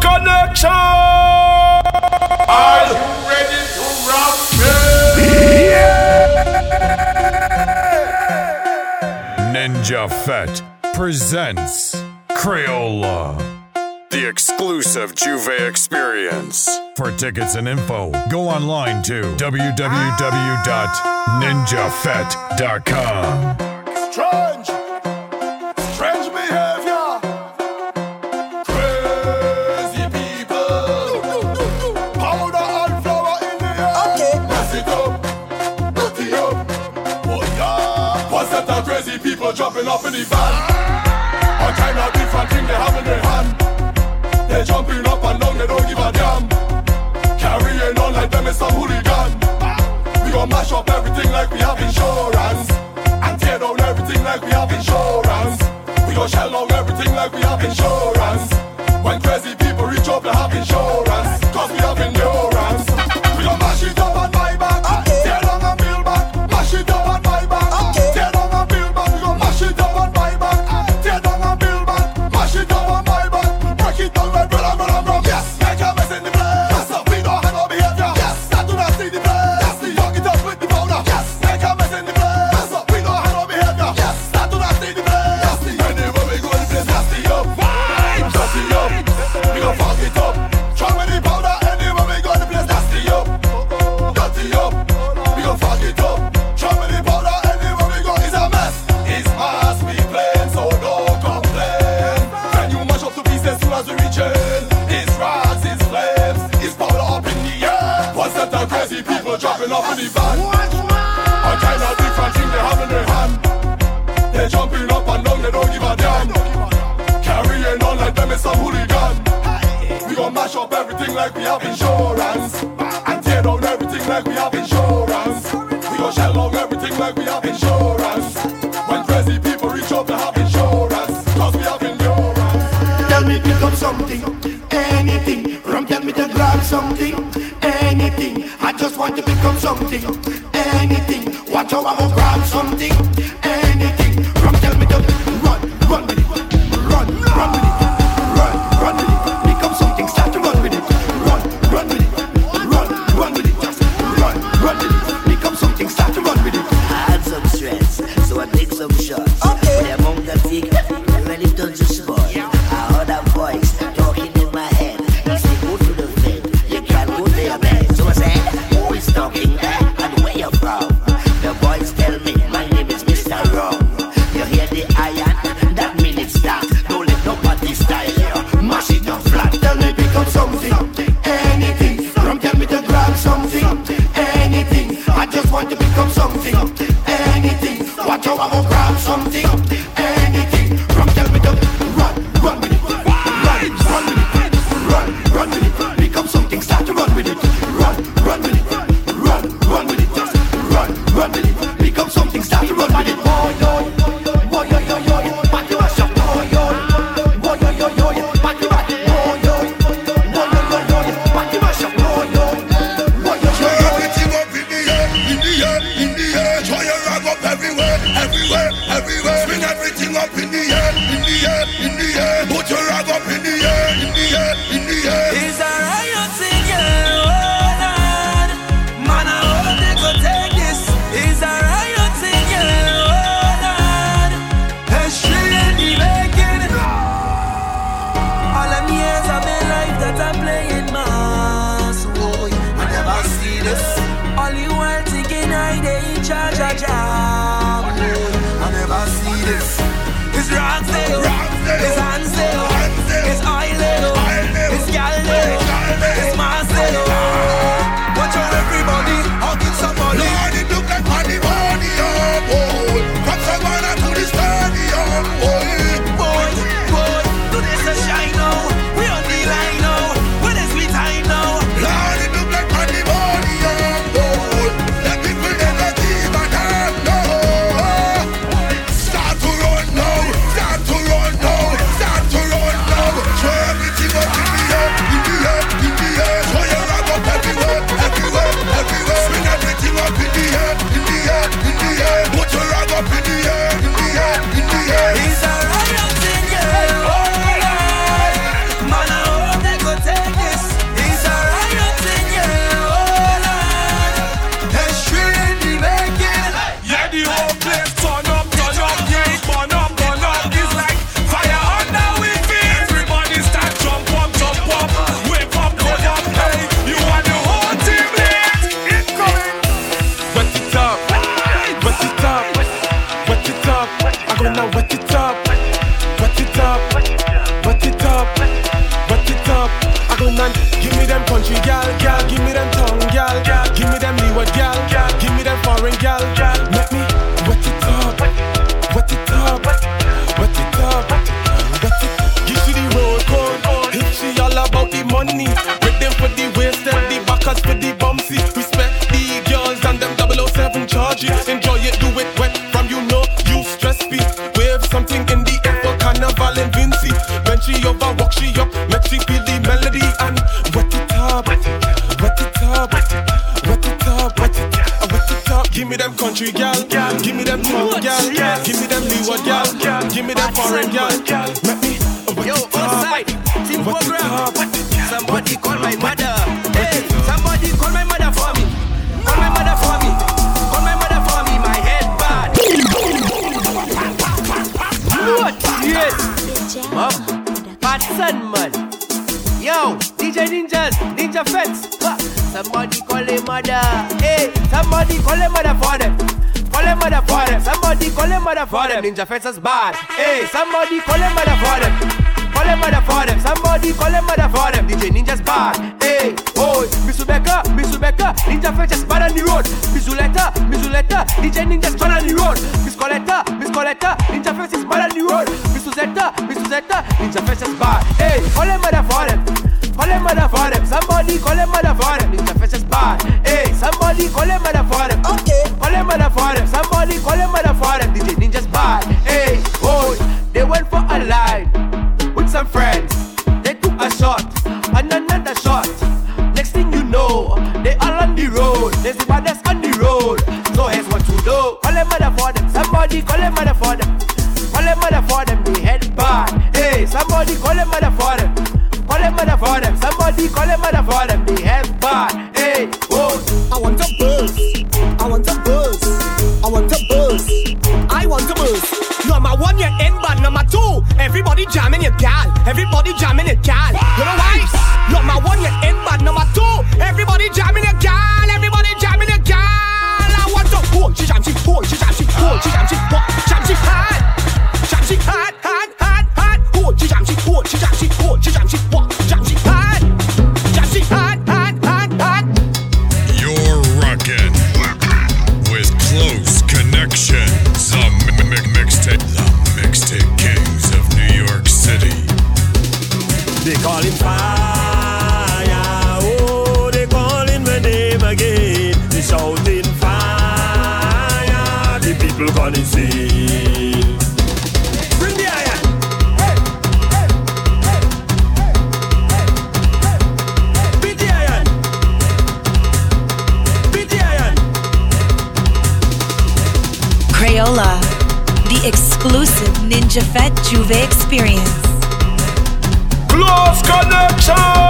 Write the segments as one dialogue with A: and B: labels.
A: connection.
B: Are you ready to rock? Yeah!
C: Ninja Fett presents Crayola, the exclusive Juve experience. For tickets and info, go online to www.ninjafett.com.
B: Strong! jumping up in the van. I kind of different thing they have in their hand. They're jumping up and down, they don't give a damn. Carrying on like them is some hooligan. We gon' mash up everything like we have insurance. And tear down everything like we have insurance. We gon' shell out everything like we have insurance. like we have insurance. And tear down everything like we have insurance. We go shell out everything like we have insurance. When crazy people reach out to have insurance, cause we have insurance.
D: Tell me pick up something, anything. Rum tell me to grab something, anything. I just want to become something, anything. Watch how I grab something.
E: Them.
F: Ninja Fence bad. Hey, somebody call him mother for them. Call him mother for them. Somebody call him mother for them. DJ Ninja's bad. Hey, oh, Miss Rebecca, Miss Rebecca. Ninja Fence bad on the road. Miss Zuleta, Miss Zuleta. DJ Ninja's bad on the road. Miss Coletta, Miss Coletta. Ninja Fence bad on the road. Miss Suzetta, Miss Suzetta. Ninja Fence bad. Hey, call him mother for them. Call him mother for them. Somebody call him mother for them. Ninja is bad. Hey, somebody call him mother for them. Okay. Call him mother for them. Somebody call him mother road. There's the baddest on the road. So here's what to do. Call a mother for them. Somebody call a mother for them. Call a mother for them. They head bad. Hey, somebody call a mother for them. Call a mother for them. Somebody call a mother for them. They head bad. Hey, whoa.
G: I want a buzz. I want a buzz. I want a buzz. I want a buzz. Number one, you're in, but number two, everybody jamming your gal. Everybody jamming your gal. You know why? Number one, you're in, but number two, everybody jamming your gal.
H: Juve experience.
I: Close connection.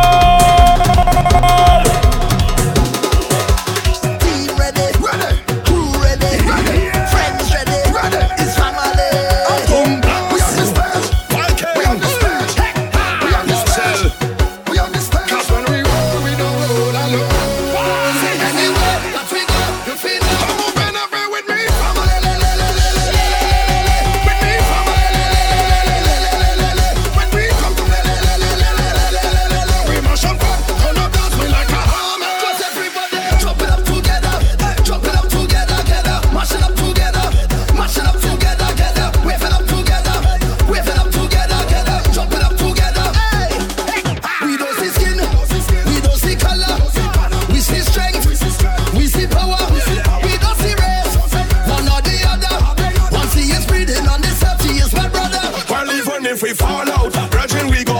J: out. Virgin we go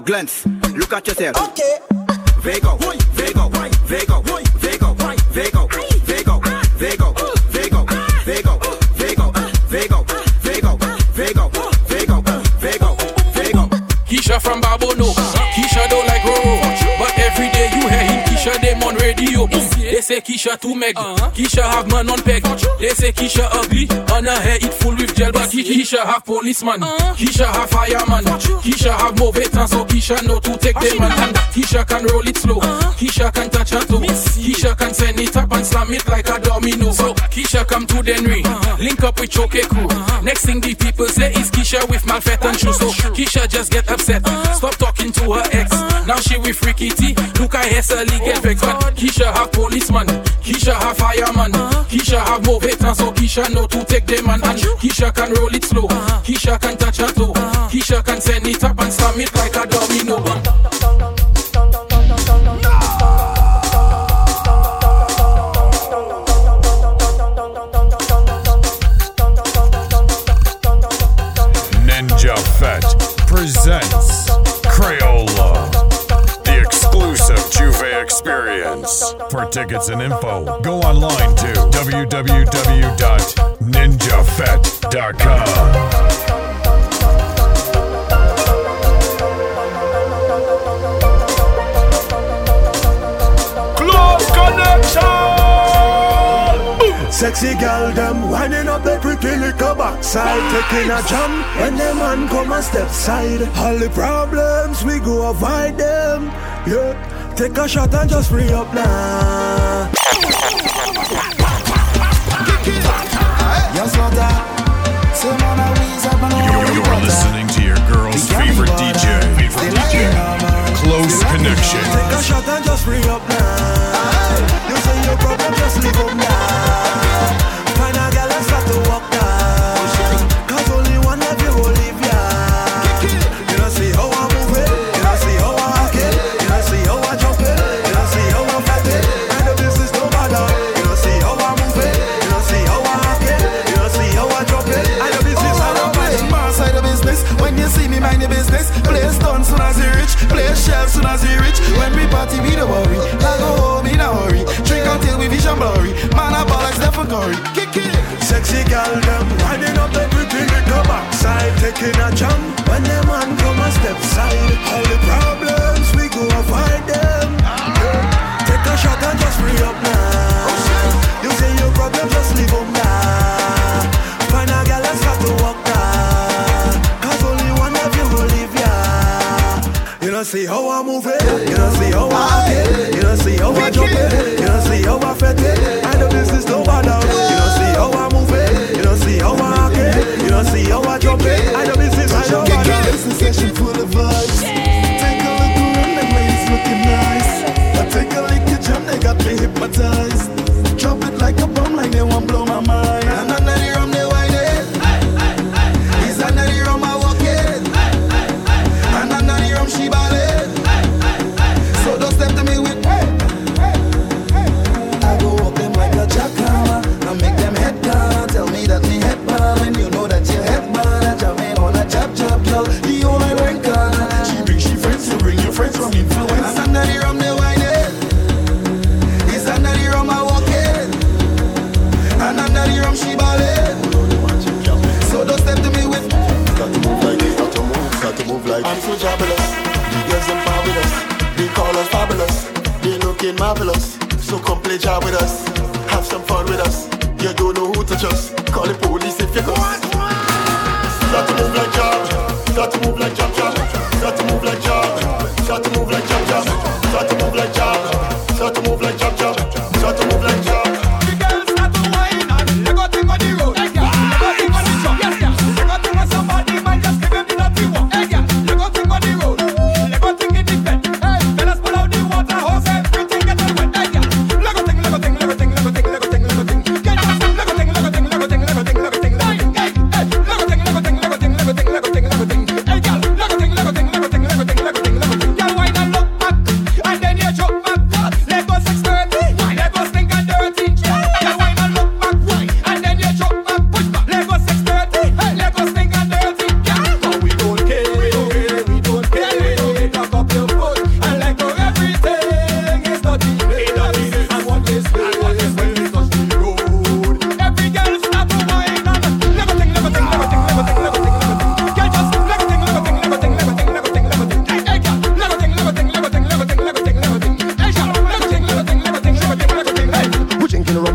B: now,
K: glance. Look at yourself. Okay. Vego, Vego, Vego, Vego, Vego, Vego, Vego, Vego, Vego, Vego, Vego, Vego, Vego, Vego, Vego, Vego.
L: Keisha from Babono. Keisha don't like Roro. But every day you hear him, Keisha them on radio. They say Keisha too meg. Keisha have man on He, have policeman, uh, have fireman, he have more veterans, so he know to take them and he can roll it slow, uh, can touch a toe, he can send it up and slam it like a domino. So he come to Denry, link up with Choke Crew. Next thing the people say is Keisha with Malfet and shoes. So Keisha just get upset, stop talking to her ex. Now she with Freaky T, look I hessily get oh, vexed. But Keisha have policeman, Keisha have fireman, Keisha have more veterans, so Keisha know to take them and Keisha can roll roll it slow. Uh-huh. He can touch it toe. Uh-huh. He can send it up and slam it like a domino.
C: events. For tickets and info, go online to
M: www.ninjafet.com. Sexy girl, them winding up the pretty little backside, taking a jump when the man come a step side. All the problems we go avoid them, yeah. Take a shot and just free up now.
C: You're listening to your girl's favorite DJ. Favorite DJ. Close connection.
M: Take a shot and just free up now. You say your problem, just leave up now.
N: shelf soon as he rich. When we party, we don't worry. I go home in a hurry. Drink until we vision blurry. Man, I ball like Stephen Curry. Kick it.
M: Sexy girl, them winding up everything with the backside. Taking a jump when them man come and step side. All the problems, we go avoid them. Take a shot and just free up now.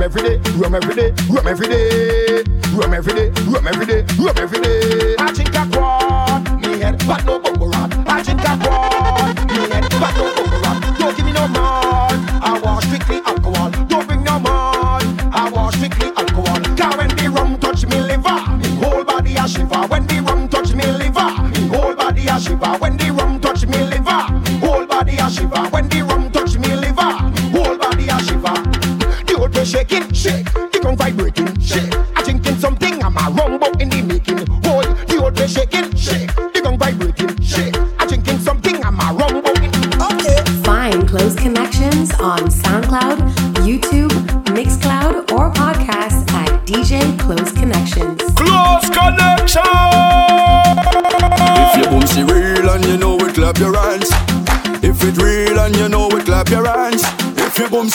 O: every day, rum every day, rum every day, rum every day, rum every day, rum every day. I drink a quad, me head, but no. But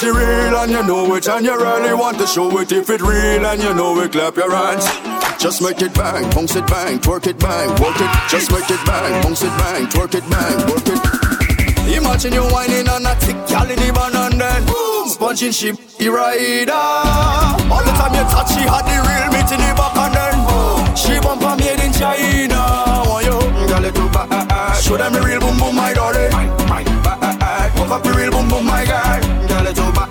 N: fancy real and you know it And you really want to show it if it real and you know it Clap your hands just make it bang, bounce it bang, twerk it bang, work it. Just make it bang, bounce it bang, twerk it bang, work it. Imagine you whining on a thick gal in the van and then boom, sponging she the rider. All the time you touch, she had the real meat in the back and then boom, she bump on made in China. Want you, girl, it too bad. Show them the real boom boom, my daughter up a real boom boom, my guy. Girl, it's over.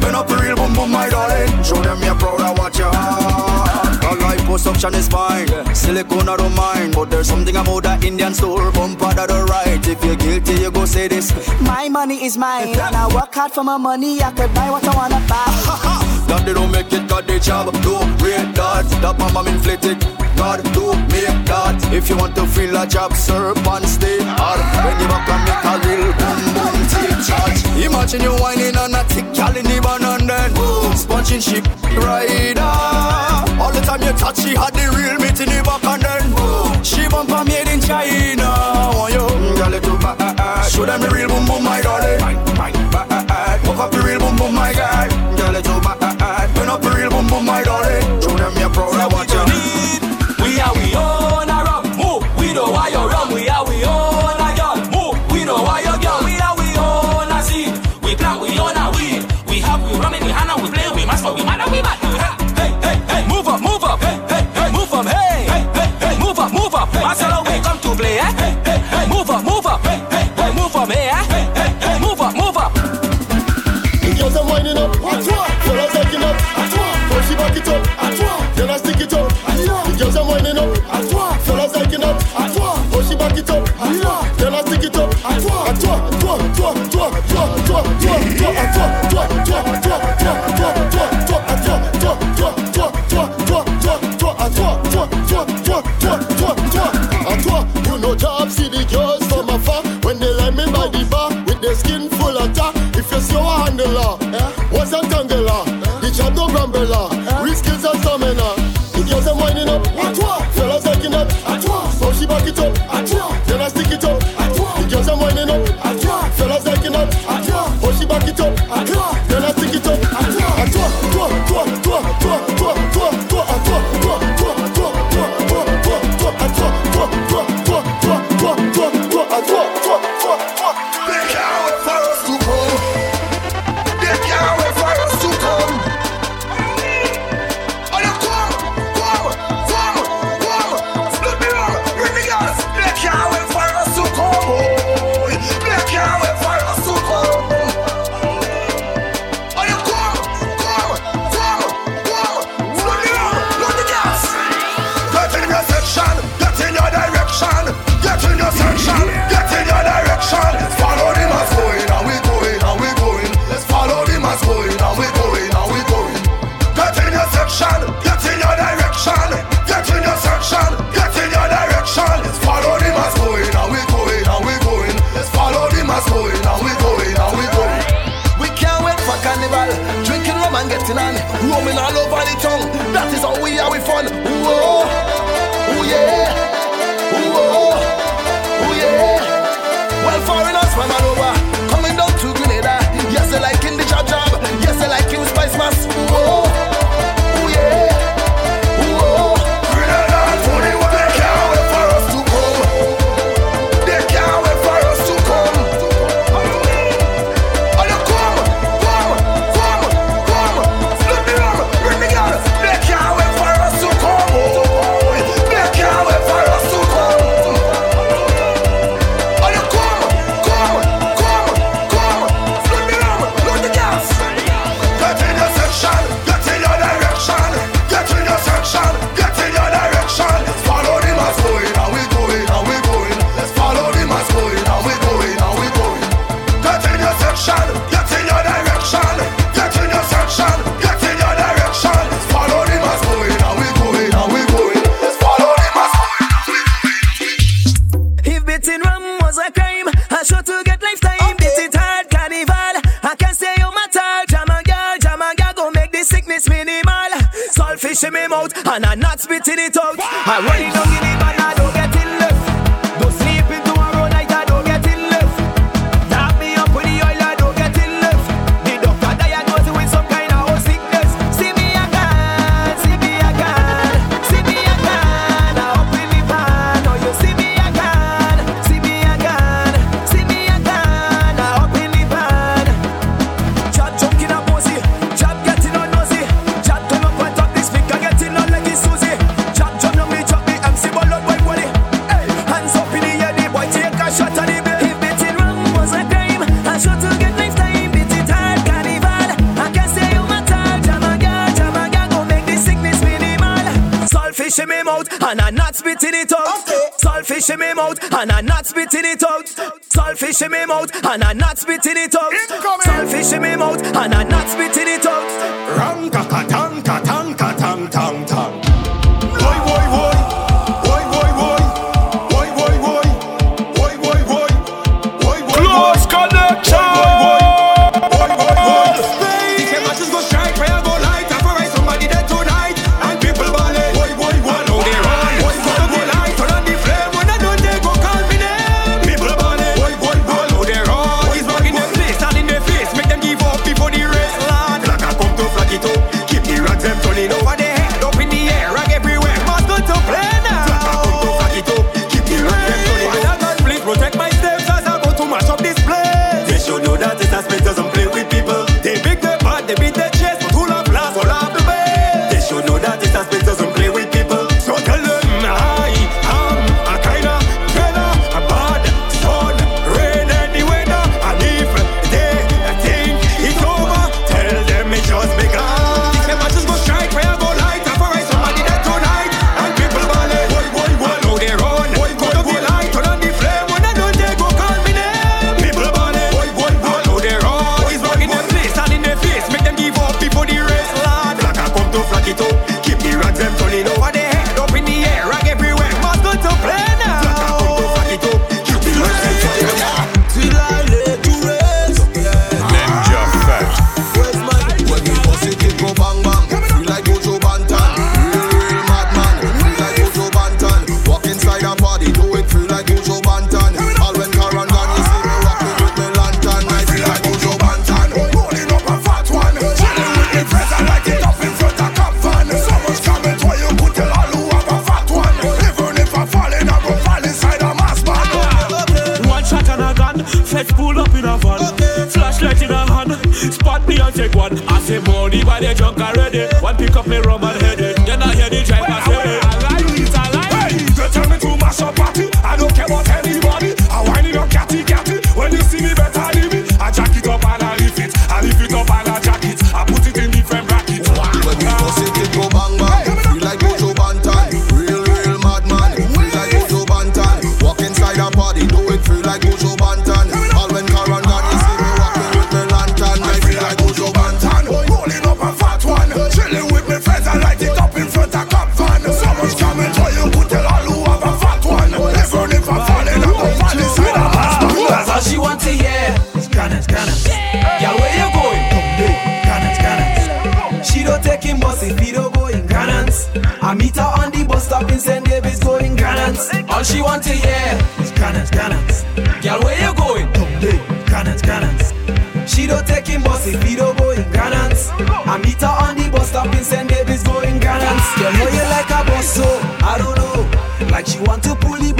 N: Been up a real boom boom, my darling. Show them you're proud of what you are. All liposuction is fine. Silicone I don't mind, but there's something about that Indian store bumper that the right. If you're guilty, you go say this.
P: My money is mine, and I work hard for my money. I could buy what I wanna buy.
N: that they don't make it, got they job. No, great dots. That mama inflated. God to make that. If you want to feel a job, serpent stay hard. When you back and make a real boom boom take charge. Imagine you whining on a tick, gal in the van and then sponging ship rider. All the time you touch, she had the real meat in the back and then she bump a made in China. Oh, want mm, you, gal it to back. Show them the real boom boom, my darling. Uh, uh, uh. Walk up the real boom boom, my guy. Gal it to back. Turn up the real boom boom, my darling. Show them your proud. I want you
Q: we are we own a rock. Move, we
P: don't
Q: wire. 做。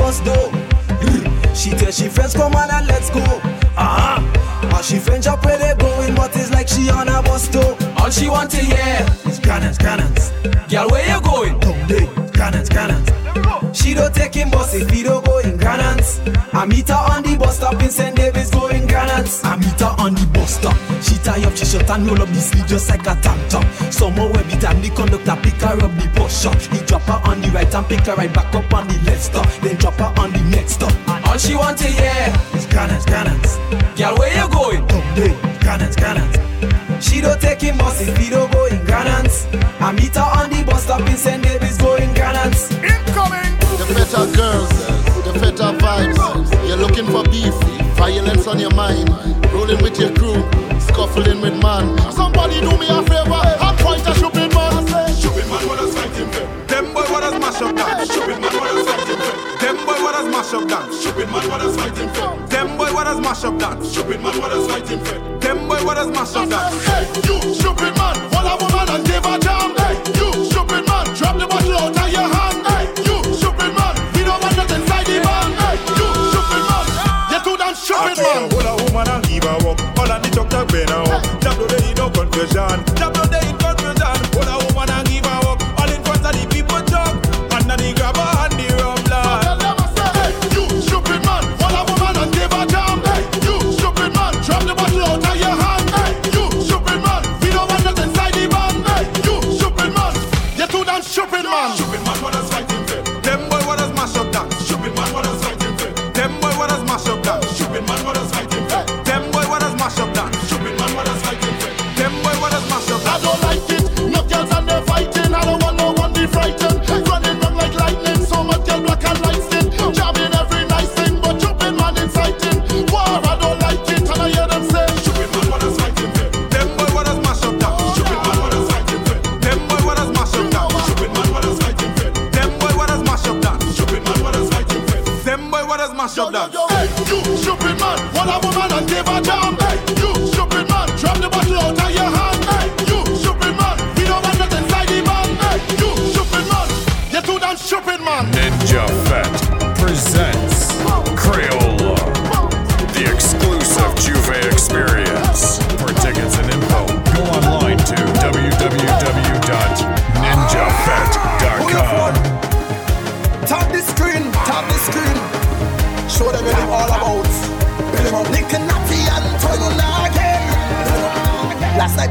Q: Bus door. Mm. She tell she friends, come on and let's go. Ah, uh-huh. and she friends up where they going, but it's like she on a bus door. All she want to hear
P: is cannons, cannons.
Q: Girl, where you going?
P: Today, cannons, cannons.
Q: She don't take him bus if he don't go in cannons. I meet her on the bus stop in St. David's going cannons.
P: I meet her on the out and roll up the sleeve just like a tank top. Somehow we time the conductor pick her up the bus shop, he drop her on the right and pick her right back up on the left stop, then drop her on the next stop.
Q: And all she want to hear
P: is cannons, cannons.
Q: Girl, where you going?
P: Dumb day, cannons, cannons.
Q: She don't take him bus if he don't go in cannons. I meet her on the bus stop in St. David's, going cannons.
R: Incoming. The better girls, the better vibes. You're looking for beef, violence on your mind, rolling with your crew scuffling with man. Somebody do me a favor, I'm point a stupid man.
B: Stupid man, what a fighting? Them boy, what a smash up that. Stupid man, what a fighting for? Them boy, what a smash up that. Stupid man, what a fighting for? Them boy, what a smash up that. Stupid man, what a fighting for? Them boy, what a smash up that.
R: Hey, you stupid man, what a woman and give a damn. Hey, you stupid man, drop the bottle out of your hand. Hey, you stupid man, we don't want nothing inside the van. Hey, you stupid man, you too damn stupid man
B: jumping on. Jump no confusion. Jump mash up that.
R: Hey, you stupid man, what a woman and give a damn. Hey, you stupid man, drop the bottle out of your hand. Hey, you stupid man, we don't want nothing inside the man. Hey, you stupid man, you too damn stupid man.
C: Ninja Fat presents
O: Creole.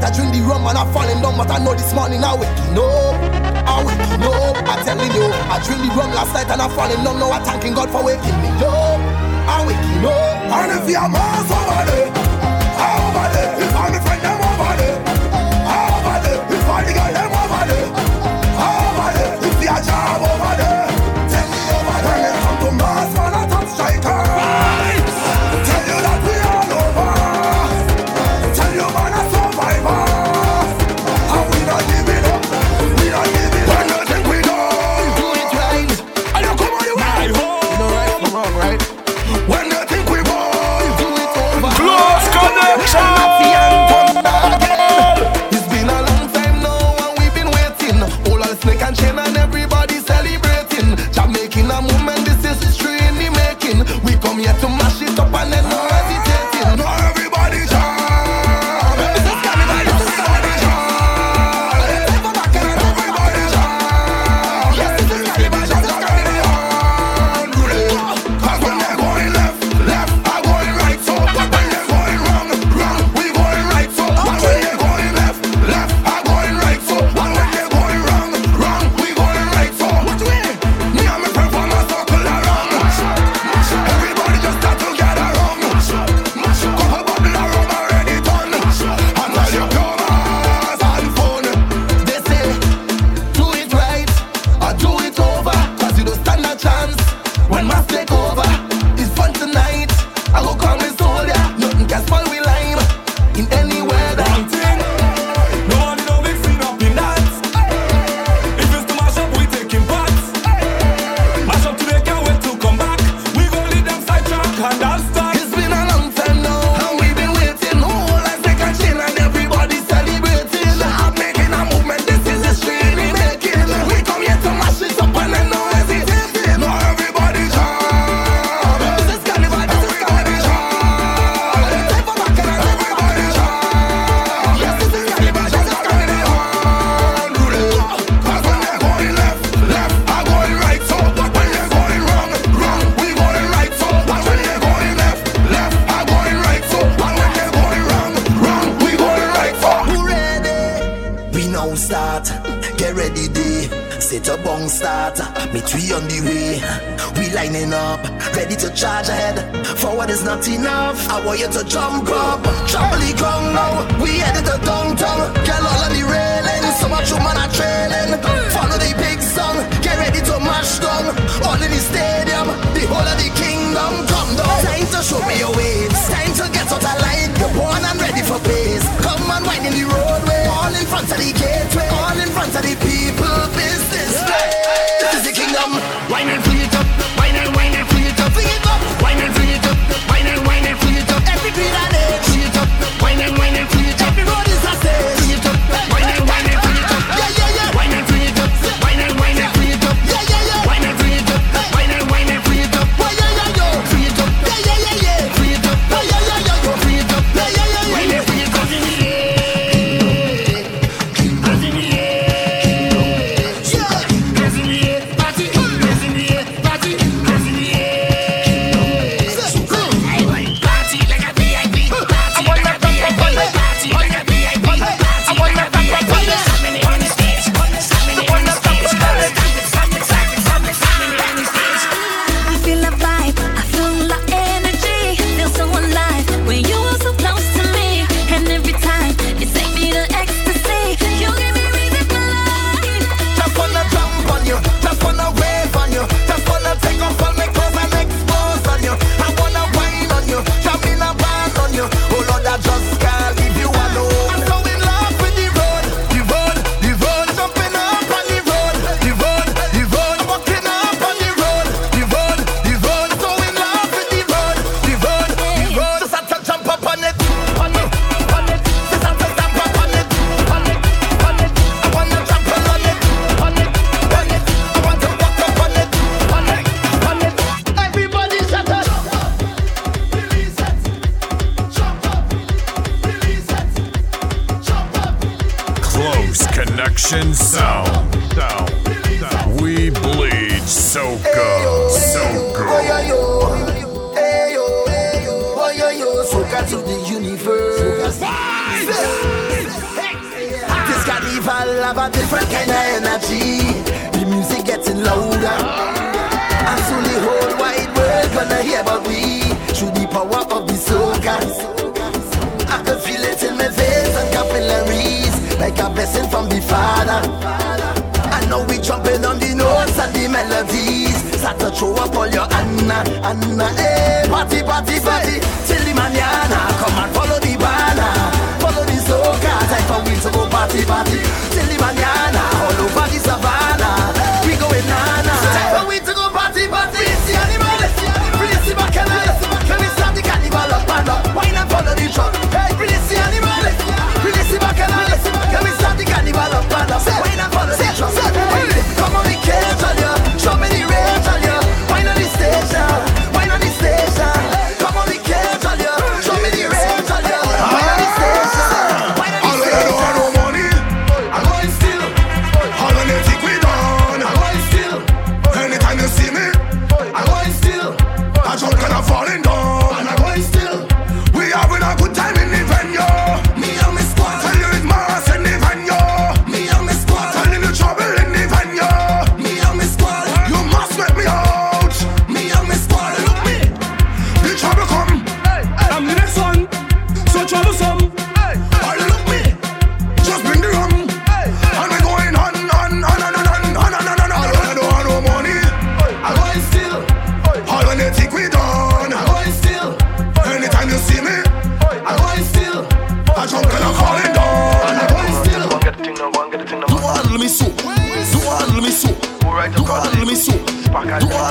O: I drink the rum and I'm falling down, but I know this morning I waking up. I waking up. I'm telling you, I drink the rum last night and I'm falling down. Now I'm thanking God for waking me up. I waking up. And if you're miles over there, I over there. If I'm a friend, I'm over there. I over
I: there. If
P: I'm the guy,
I: I'm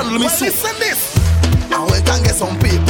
P: handle me. Well, listen this. I went and get some people.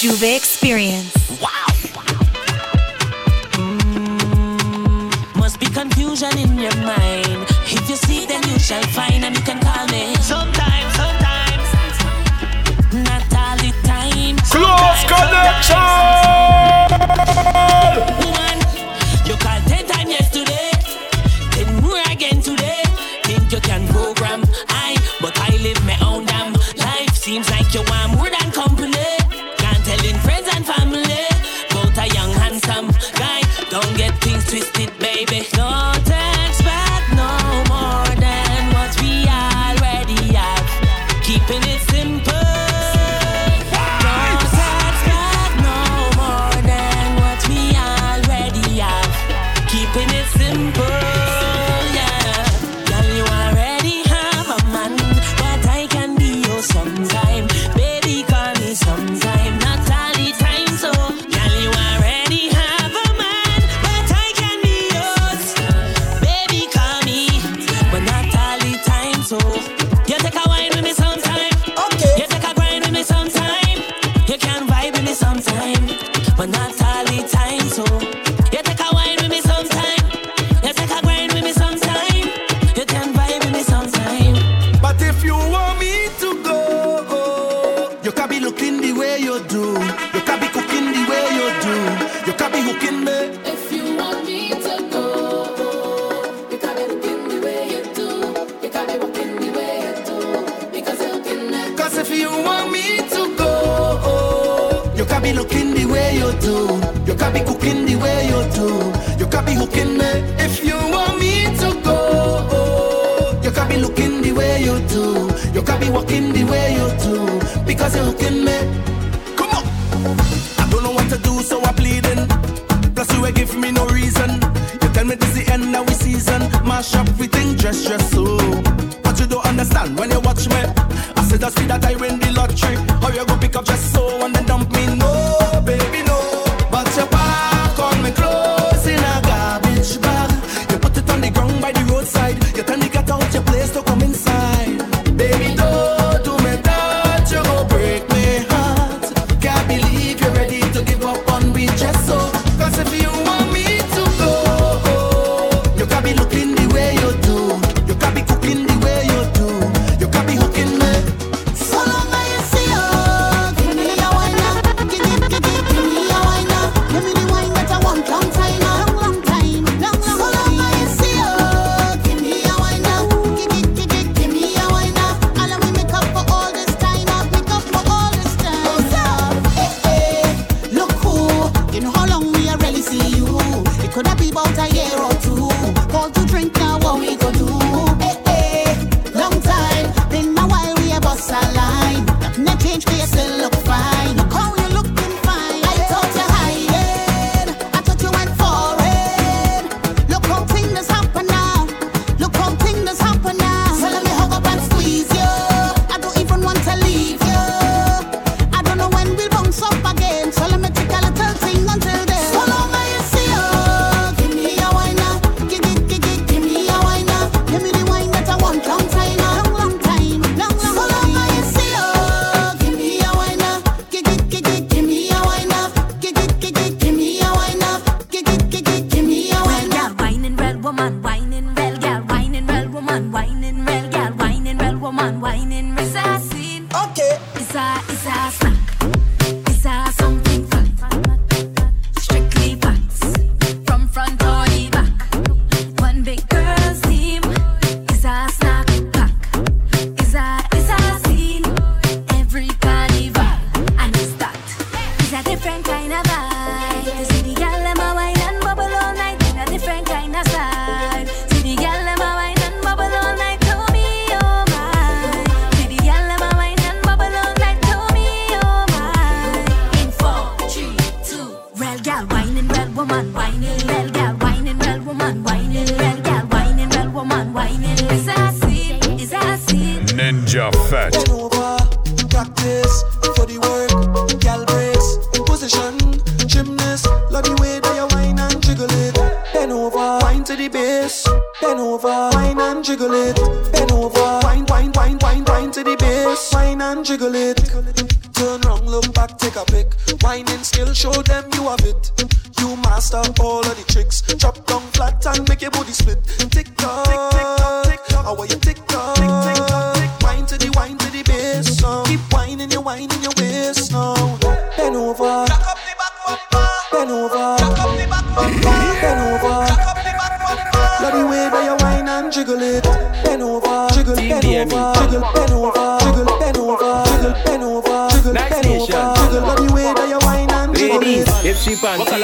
S: Juve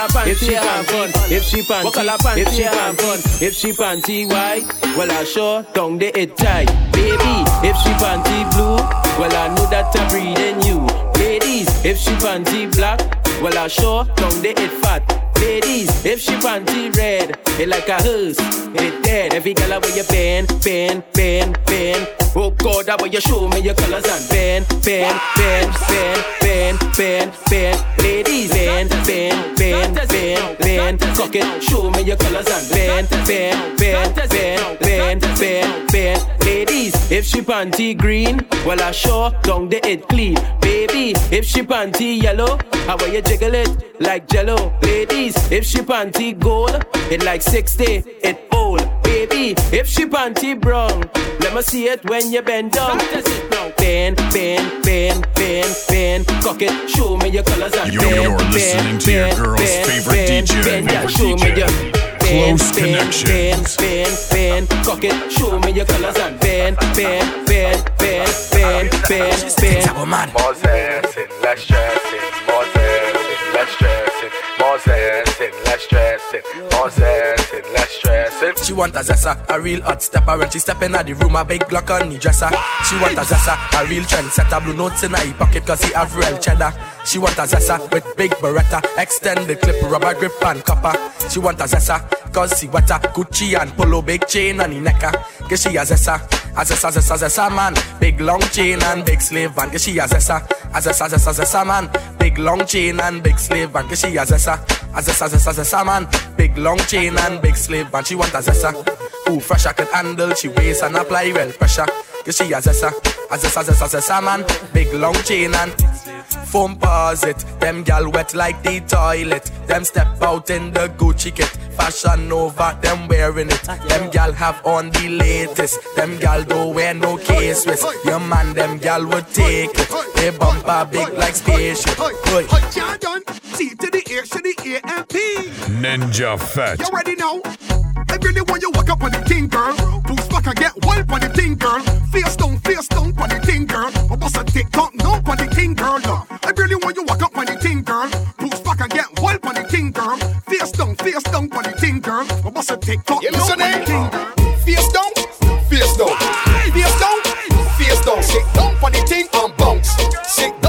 F: panty if she pan fun, if she panty, if she pan fun, if she panty white, well I sure down the it tight. Baby, if she panty blue, well I know that I'm breeding you. Ladies, if she panty black, well I sure down the it fat. Ladies, if she want red, it like a hearse, it dead. Every girl I wear you bend, bend, bend, bend. Oh God, I wear you show me your colors and bend, bend, bend, bend, bend, bend, bend. Ladies, bend, bend, bend, bend, bend. Cock it, show me your colors and bend, bend, bend, bend, bend, bend, bend. Ladies, if she panty green, well I sure don't the it clean. Baby, if she panty yellow, I wear you jiggle it like jello. Ladies piece. If she panty gold, it like 60, it old. Baby, if she panty brown, let me see it when you bend down. Bend, bend, bend, bend, bend. Cock it, show me your colors and
C: you're,
F: bend,
C: you're listening bend, to your girl's
F: bend,
C: favorite
F: bend,
C: DJ.
F: Bend,
C: bend,
F: show me your
C: close connection.
F: Bend, bend, bend, cock it, show me your colors and bend, bend, bend, bend, bend, bend, bend.
T: It's a woman. More
U: sex and less stress. stressing, less stressing.
V: She want a Zessa, a real hot stepper. When she step in at the room, a big block on the dresser. She want a Zessa, a real trendsetter. Blue notes in her pocket, cause he have real cheddar. She want a Zessa with big Beretta, extended clip, rubber grip and copper. She want a Zessa, cause she what a Gucci and polo big chain on the necker. Cause she a zessa, a zessa, zessa, zessa man. Big long chain and big slave van. Cause she a zessa, a zessa, zessa, zessa man. Big long chain and big slave van. Cause she a zessa, a zessa, zessa, man. Big long chain and big slave van. She want a zessa. Who fresh I can handle, she weighs and apply well pressure. Cause she a zessa, a zessa, zessa, zessa man. Big long chain and Foamposite. Them gal wet like the toilet. Them step out in the Gucci kit. Fashion over them wearing it. Them gal have on the latest. Them gal don't wear no K-Swiss. Your man, them gal would take it. They bumper big like spaceship.
O: Boy. Jordan, C to the ear, to the A and P.
C: Ninja Fat.
O: You ready now? Every day when you walk up on the thing, girl. Push back and get wild on the thing, girl. Face down, face down on the thing, girl. But bust a tick tock no on the thing, girl. Every day when you walk up on the thing, girl. Push back and get wild on the thing, girl. Face down, face down on the thing, girl. But bust a tick tock
I: now
O: on the thing, girl.
I: Face down, face down, face down, face down. Sit down on the thing and bounce. Sit down.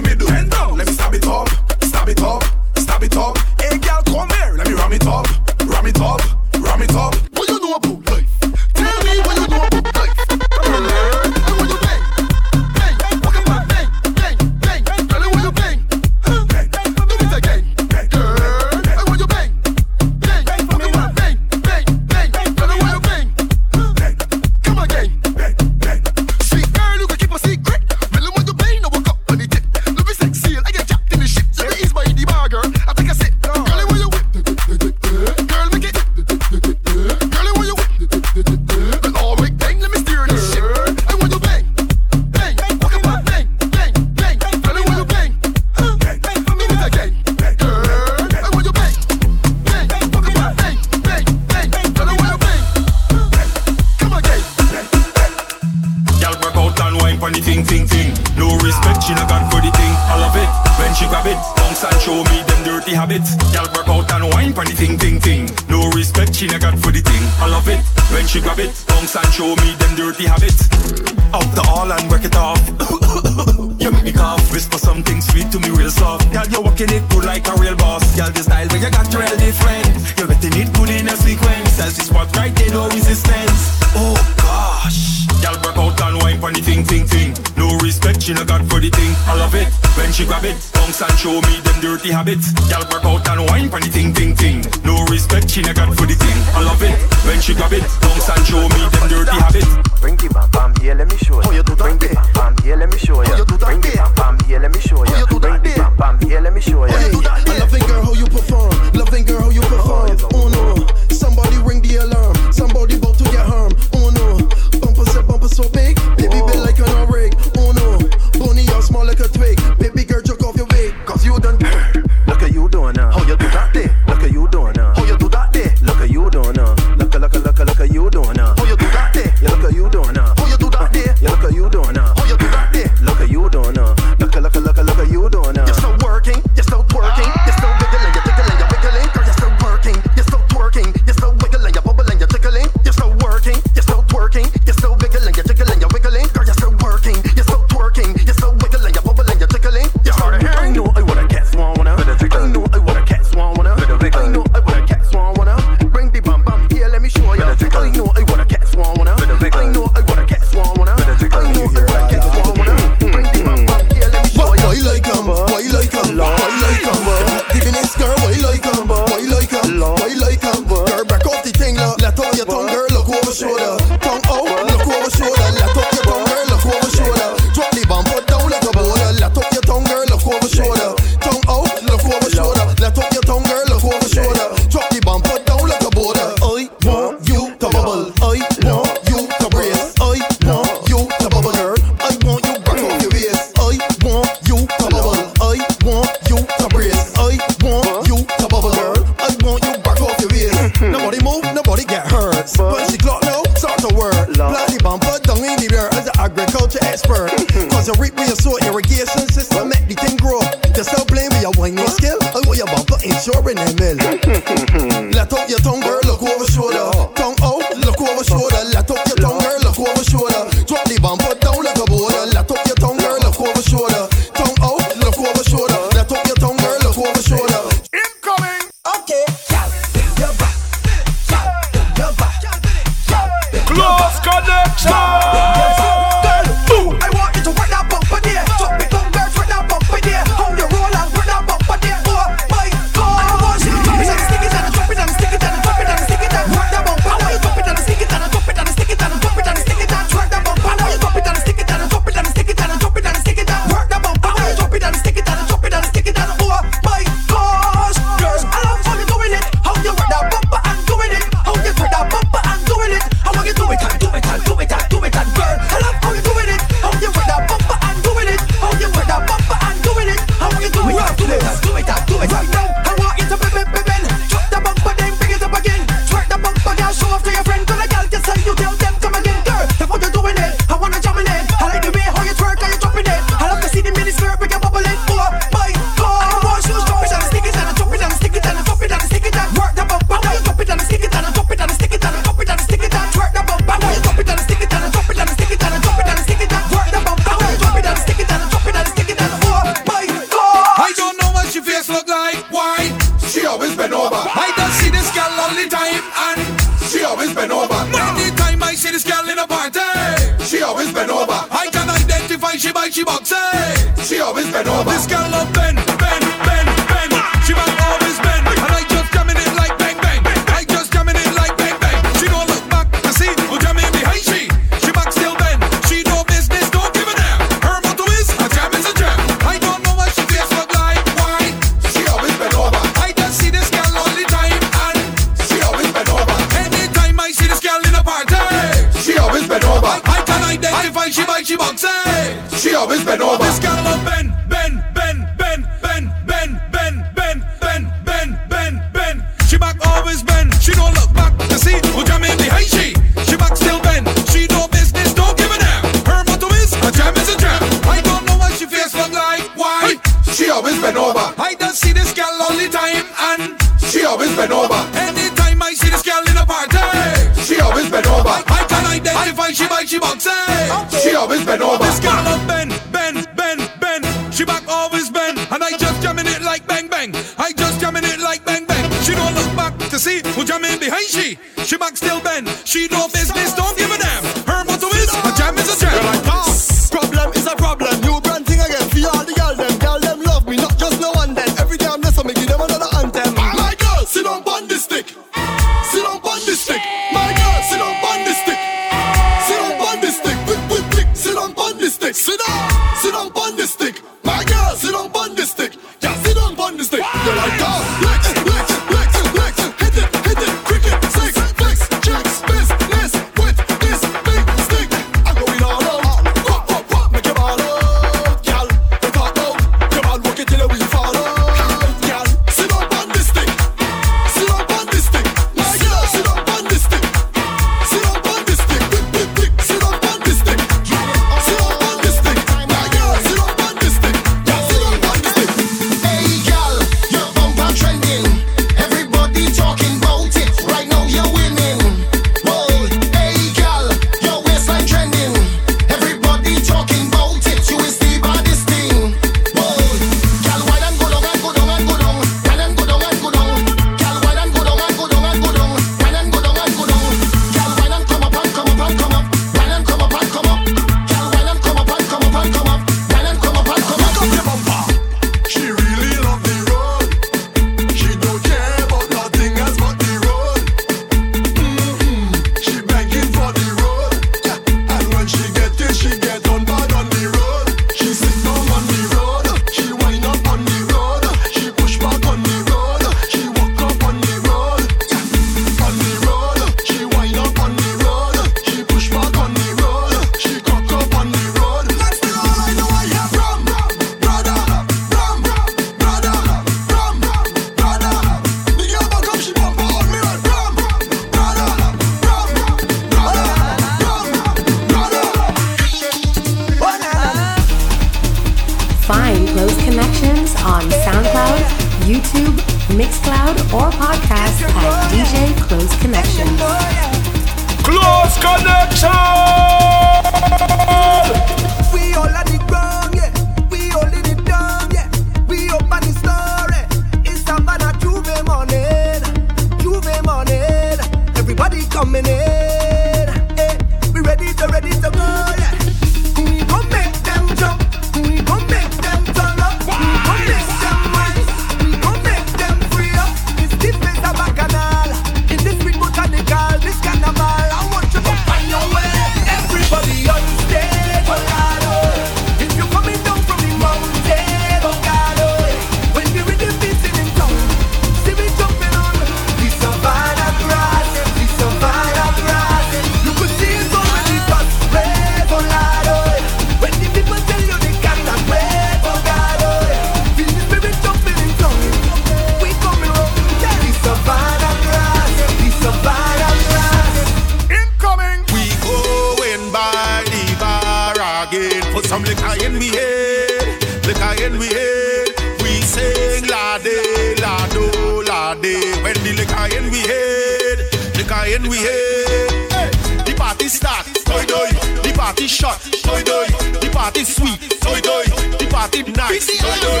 C: shot. Doi doi, the party sweet. Doi doi, the party nice. Doi doi,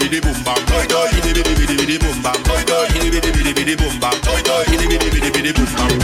C: bidi boom bam. Doi doi, bidi boom bam. Doi doi, bidi boom bam. Doi doi, bidi boom bam.